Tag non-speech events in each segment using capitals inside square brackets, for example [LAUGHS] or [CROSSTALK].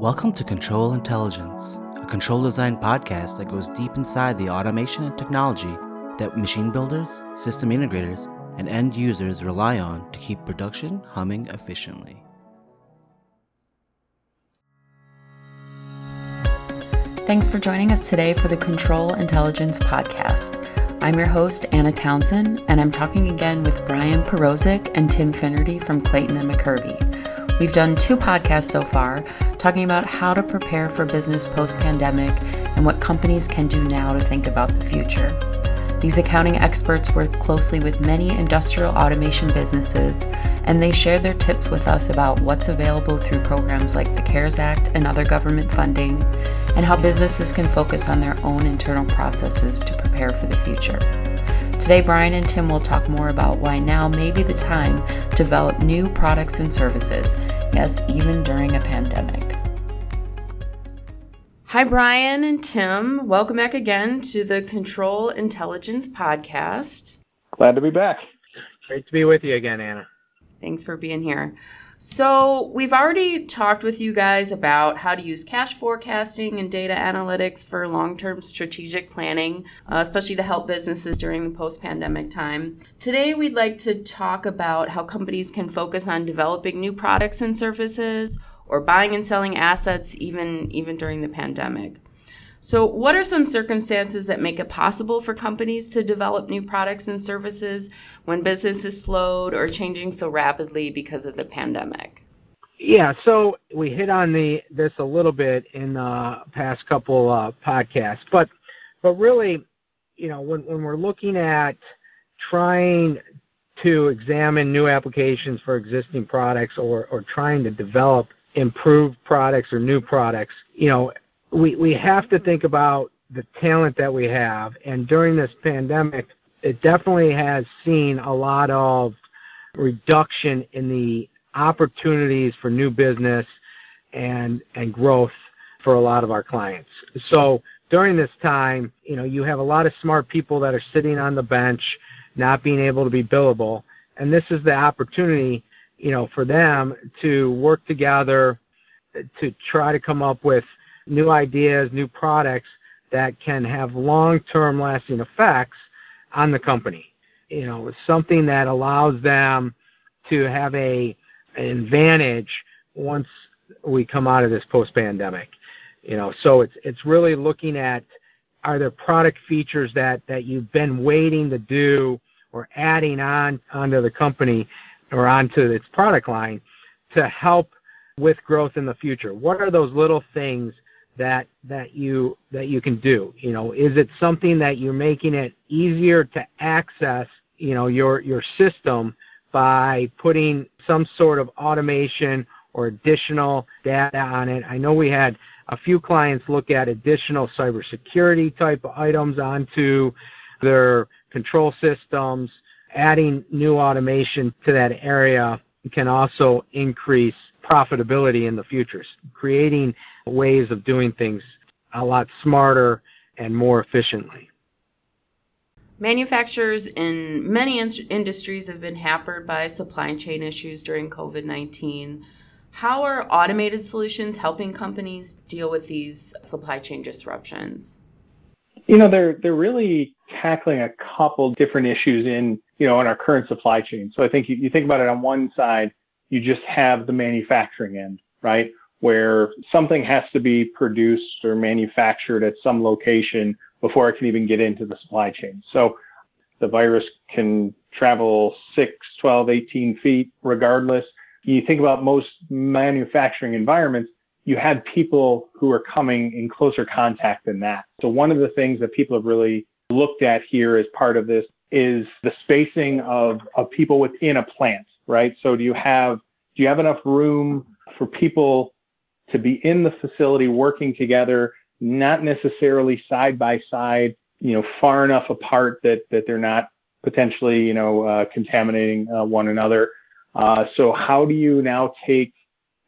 Welcome to Control Intelligence, a control design podcast that goes deep inside the automation and technology that machine builders, system integrators, and end users rely on to keep production humming efficiently. Thanks for joining us today for the Control Intelligence podcast. I'm your host, Anna Townsend, and I'm talking again with Brian Perozik and Tim Finnerty from Clayton and McKervey. We've done two podcasts so far talking about how to prepare for business post pandemic and what companies can do now to think about the future. These accounting experts work closely with many industrial automation businesses, and they shared their tips with us about what's available through programs like the CARES Act and other government funding, and how businesses can focus on their own internal processes to prepare for the future. Today, Brian and Tim will talk more about why now may be the time to develop new products and services, yes, even during a pandemic. Hi, Brian and Tim. Welcome back again to the Control Intelligence Podcast. Glad to be back. Great to be with you again, Anna. Thanks for being here. So, we've already talked with you guys about how to use cash forecasting and data analytics for long term strategic planning, uh, especially to help businesses during the post pandemic time. Today, we'd like to talk about how companies can focus on developing new products and services or buying and selling assets even, even during the pandemic. So, what are some circumstances that make it possible for companies to develop new products and services when business is slowed or changing so rapidly because of the pandemic? Yeah, so we hit on the this a little bit in the past couple uh, podcasts, but but really, you know, when when we're looking at trying to examine new applications for existing products or or trying to develop improved products or new products, you know, we, we have to think about the talent that we have. And during this pandemic, it definitely has seen a lot of reduction in the opportunities for new business and and growth for a lot of our clients. So during this time, you know, you have a lot of smart people that are sitting on the bench, not being able to be billable, and this is the opportunity, you know, for them to work together to try to come up with new ideas, new products that can have long-term lasting effects on the company. You know, something that allows them to have a an advantage once we come out of this post-pandemic. You know, so it's it's really looking at are there product features that that you've been waiting to do or adding on onto the company or onto its product line to help with growth in the future? What are those little things that that you that you can do you know? Is it something that you're making it easier to access you know your your system by putting some sort of automation or additional data on it? I know we had a few clients look at additional cybersecurity type of items onto their control systems. Adding new automation to that area can also increase profitability in the future, creating ways of doing things a lot smarter and more efficiently. Manufacturers in many in- industries have been hampered by supply chain issues during COVID 19. How are automated solutions helping companies deal with these supply chain disruptions? You know, they're they're really tackling a couple different issues in you know in our current supply chain. So I think you, you think about it on one side, you just have the manufacturing end, right? Where something has to be produced or manufactured at some location before it can even get into the supply chain. So the virus can travel 6, 12, 18 feet regardless. You think about most manufacturing environments, you had people who are coming in closer contact than that. So one of the things that people have really looked at here as part of this is the spacing of, of people within a plant right? So do you have do you have enough room for people to be in the facility working together, not necessarily side by side, you know, far enough apart that that they're not potentially, you know, uh, contaminating uh, one another. Uh, so how do you now take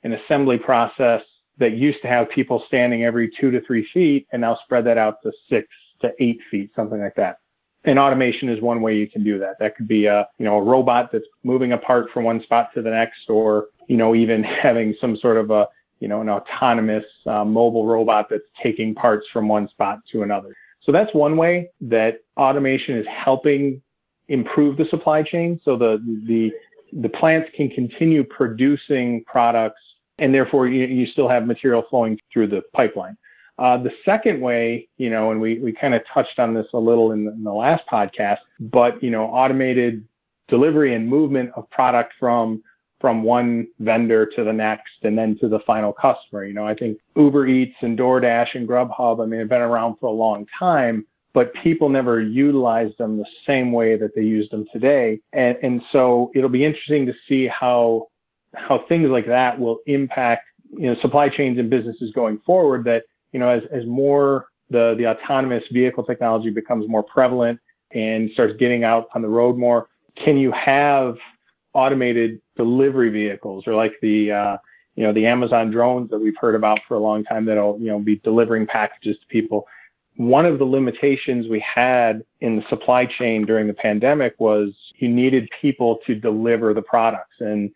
an assembly process that used to have people standing every two to three feet and now spread that out to six to eight feet, something like that? And automation is one way you can do that. That could be a, you know, a robot that's moving apart from one spot to the next or, you know, even [LAUGHS] having some sort of a you know, an autonomous uh, mobile robot that's taking parts from one spot to another. So that's one way that automation is helping improve the supply chain. So the the the plants can continue producing products, and therefore you, you still have material flowing through the pipeline. Uh, the second way, you know, and we, we kind of touched on this a little in the, in the last podcast, but you know, automated delivery and movement of product from from one vendor to the next and then to the final customer. You know, I think Uber Eats and DoorDash and Grubhub, I mean, have been around for a long time, but people never utilized them the same way that they use them today. And, and so it'll be interesting to see how how things like that will impact you know supply chains and businesses going forward. That you know as as more the the autonomous vehicle technology becomes more prevalent and starts getting out on the road more, can you have automated delivery vehicles or like the uh, you know the Amazon drones that we've heard about for a long time that'll you know be delivering packages to people. One of the limitations we had in the supply chain during the pandemic was you needed people to deliver the products and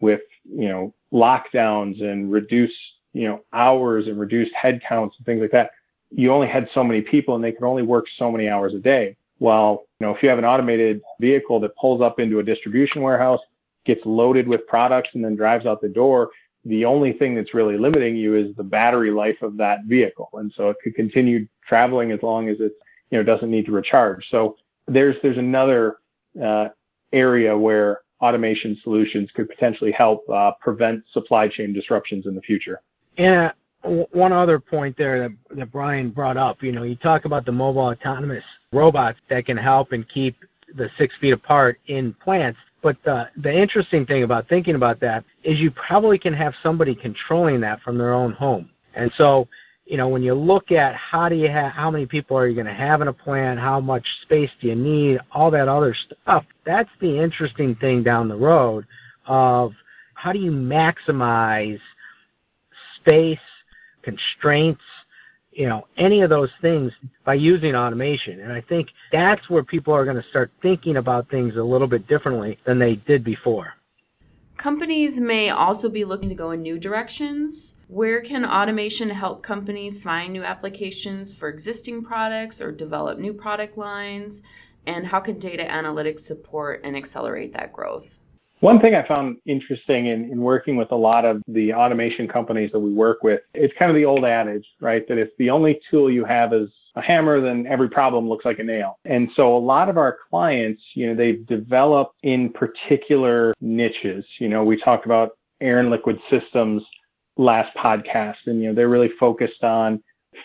with you know lockdowns and reduced you know hours and reduced headcounts and things like that you only had so many people and they could only work so many hours a day well, you know, if you have an automated vehicle that pulls up into a distribution warehouse, gets loaded with products, and then drives out the door, the only thing that's really limiting you is the battery life of that vehicle. And so it could continue traveling as long as it, you know, doesn't need to recharge. So there's there's another uh, area where automation solutions could potentially help uh, prevent supply chain disruptions in the future. Yeah, one other point there that, that Brian brought up, you know, you talk about the mobile autonomous robots that can help and keep the six feet apart in plants. But the, the interesting thing about thinking about that is you probably can have somebody controlling that from their own home. And so, you know, when you look at how do you have, how many people are you going to have in a plant, how much space do you need, all that other stuff, that's the interesting thing down the road of how do you maximize space constraints, you know, any of those things by using automation. And I think that's where people are going to start thinking about things a little bit differently than they did before. Companies may also be looking to go in new directions. Where can automation help companies find new applications for existing products or develop new product lines? And how can data analytics support and accelerate that growth? One thing I found interesting in, in working with a lot of the automation companies that we work with, it's kind of the old adage, right? That if the only tool you have is a hammer, then every problem looks like a nail. And so a lot of our clients, you know, they've developed in particular niches. You know, we talked about air and liquid systems last podcast, and, you know, they're really focused on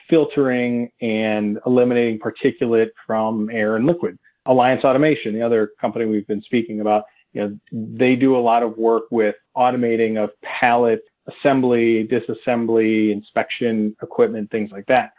filtering and eliminating particulate from air and liquid. Alliance Automation, the other company we've been speaking about, you know, they do a lot of work with automating of pallet assembly, disassembly, inspection equipment, things like that.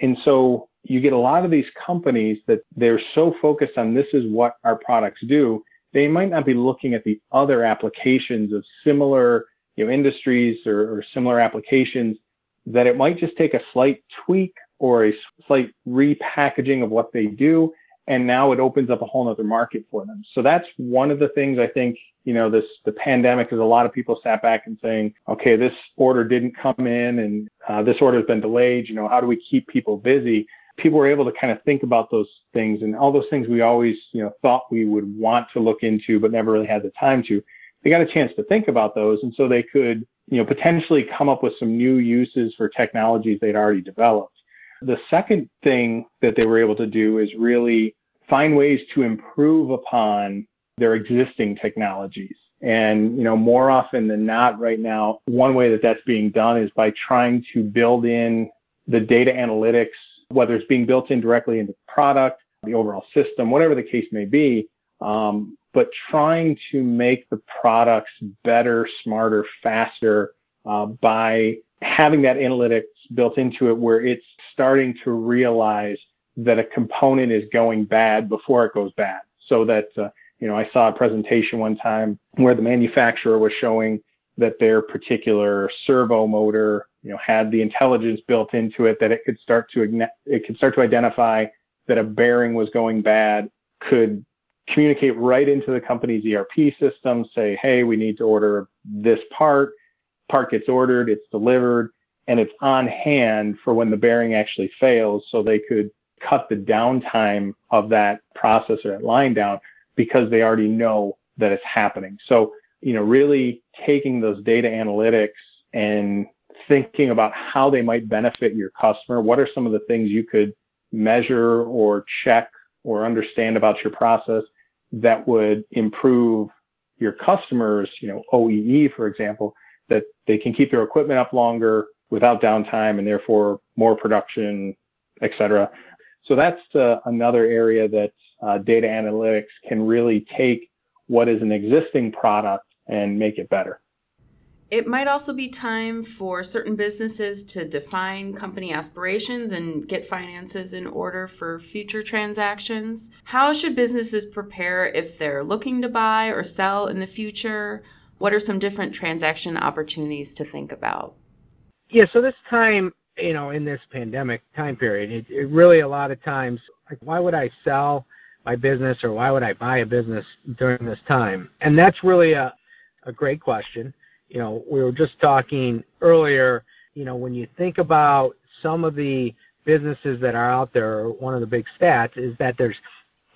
And so you get a lot of these companies that they're so focused on this is what our products do, they might not be looking at the other applications of similar you know, industries or, or similar applications that it might just take a slight tweak or a slight repackaging of what they do and now it opens up a whole other market for them. So that's one of the things I think, you know, this, the pandemic is a lot of people sat back and saying, okay, this order didn't come in and uh, this order has been delayed. You know, how do we keep people busy? People were able to kind of think about those things and all those things we always, you know, thought we would want to look into, but never really had the time to. They got a chance to think about those. And so they could, you know, potentially come up with some new uses for technologies they'd already developed. The second thing that they were able to do is really find ways to improve upon their existing technologies. And, you know, more often than not right now, one way that that's being done is by trying to build in the data analytics, whether it's being built in directly into the product, the overall system, whatever the case may be, um, but trying to make the products better, smarter, faster uh, by having that analytics built into it where it's starting to realize that a component is going bad before it goes bad. So that, uh, you know, I saw a presentation one time where the manufacturer was showing that their particular servo motor, you know, had the intelligence built into it that it could start to it could start to identify that a bearing was going bad, could communicate right into the company's ERP system, say, hey, we need to order this part, part gets ordered, it's delivered, and it's on hand for when the bearing actually fails so they could cut the downtime of that process or that line down because they already know that it's happening. So, you know, really taking those data analytics and thinking about how they might benefit your customer. What are some of the things you could measure or check or understand about your process that would improve your customers, you know, OEE, for example, they can keep their equipment up longer without downtime and therefore more production, et cetera. So that's uh, another area that uh, data analytics can really take what is an existing product and make it better. It might also be time for certain businesses to define company aspirations and get finances in order for future transactions. How should businesses prepare if they're looking to buy or sell in the future? What are some different transaction opportunities to think about? Yeah, so this time, you know, in this pandemic time period, it, it really a lot of times, like, why would I sell my business or why would I buy a business during this time? And that's really a, a great question you know, we were just talking earlier, you know, when you think about some of the businesses that are out there, one of the big stats is that there's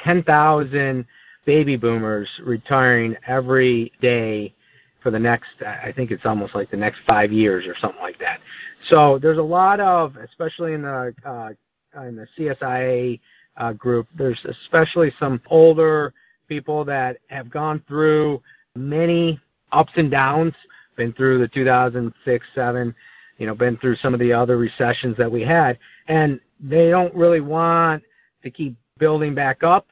10,000 baby boomers retiring every day for the next, I think it's almost like the next five years or something like that. So there's a lot of, especially in the uh, in the CSIA uh, group, there's especially some older people that have gone through many ups and downs been through the 2006, 7, you know, been through some of the other recessions that we had, and they don't really want to keep building back up.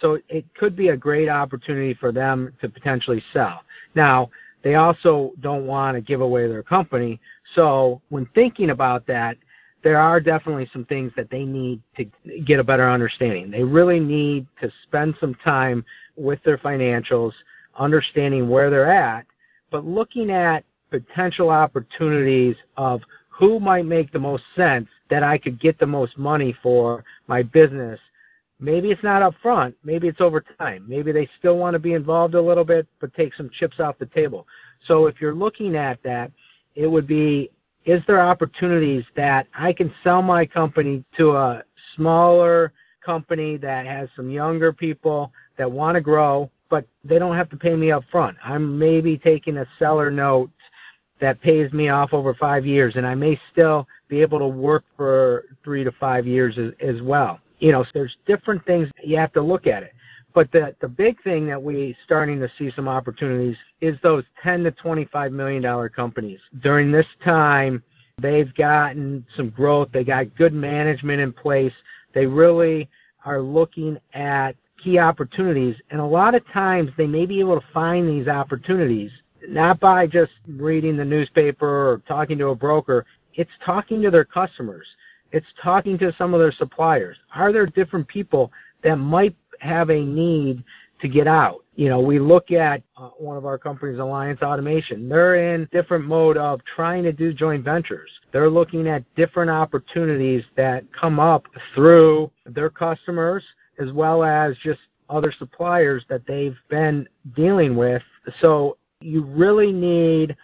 So it could be a great opportunity for them to potentially sell. Now, they also don't want to give away their company. So when thinking about that, there are definitely some things that they need to get a better understanding. They really need to spend some time with their financials, understanding where they're at, but looking at potential opportunities of who might make the most sense that I could get the most money for my business. Maybe it's not up front, maybe it's over time. Maybe they still want to be involved a little bit but take some chips off the table. So if you're looking at that, it would be is there opportunities that I can sell my company to a smaller company that has some younger people that want to grow but they don't have to pay me up front. I'm maybe taking a seller note that pays me off over five years, and I may still be able to work for three to five years as, as well. You know, so there's different things you have to look at it. But the the big thing that we starting to see some opportunities is those 10 to 25 million dollar companies. During this time, they've gotten some growth. They got good management in place. They really are looking at key opportunities. And a lot of times they may be able to find these opportunities not by just reading the newspaper or talking to a broker. It's talking to their customers. It's talking to some of their suppliers. Are there different people that might have a need to get out? You know, we look at uh, one of our companies, Alliance Automation. They're in different mode of trying to do joint ventures. They're looking at different opportunities that come up through their customers as well as just other suppliers that they've been dealing with. So you really need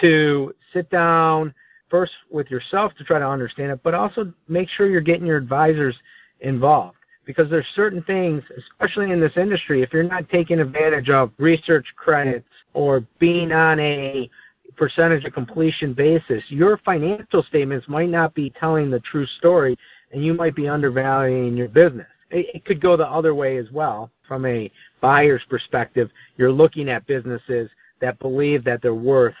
to sit down first with yourself to try to understand it, but also make sure you're getting your advisors involved because there's certain things, especially in this industry, if you're not taking advantage of research credits or being on a percentage of completion basis, your financial statements might not be telling the true story and you might be undervaluing your business it, it could go the other way as well. From a buyer's perspective, you're looking at businesses that believe that they're worth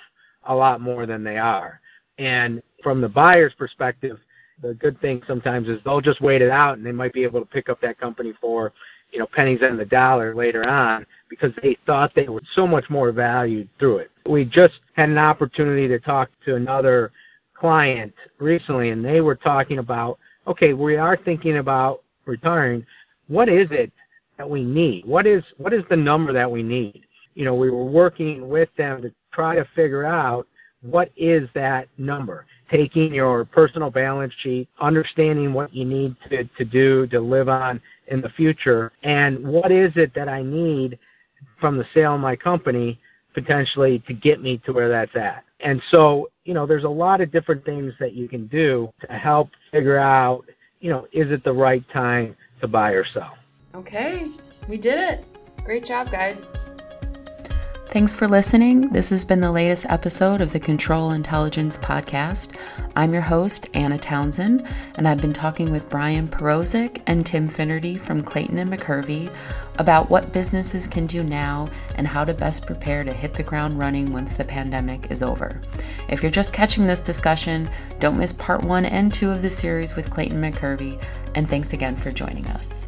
a lot more than they are. And from the buyer's perspective, the good thing sometimes is they'll just wait it out and they might be able to pick up that company for, you know, pennies on the dollar later on because they thought they were so much more valued through it. We just had an opportunity to talk to another client recently and they were talking about, okay, we are thinking about retiring, what is it that we need? What is what is the number that we need? You know, we were working with them to try to figure out what is that number. Taking your personal balance sheet, understanding what you need to, to do to live on in the future, and what is it that I need from the sale of my company potentially to get me to where that's at. And so, you know, there's a lot of different things that you can do to help figure out, you know, is it the right time to buy or sell? Okay, we did it. Great job, guys. Thanks for listening. This has been the latest episode of the Control Intelligence Podcast. I'm your host, Anna Townsend, and I've been talking with Brian Perozik and Tim Finnerty from Clayton and McKervey about what businesses can do now and how to best prepare to hit the ground running once the pandemic is over. If you're just catching this discussion, don't miss part one and two of the series with Clayton McKervey, and thanks again for joining us.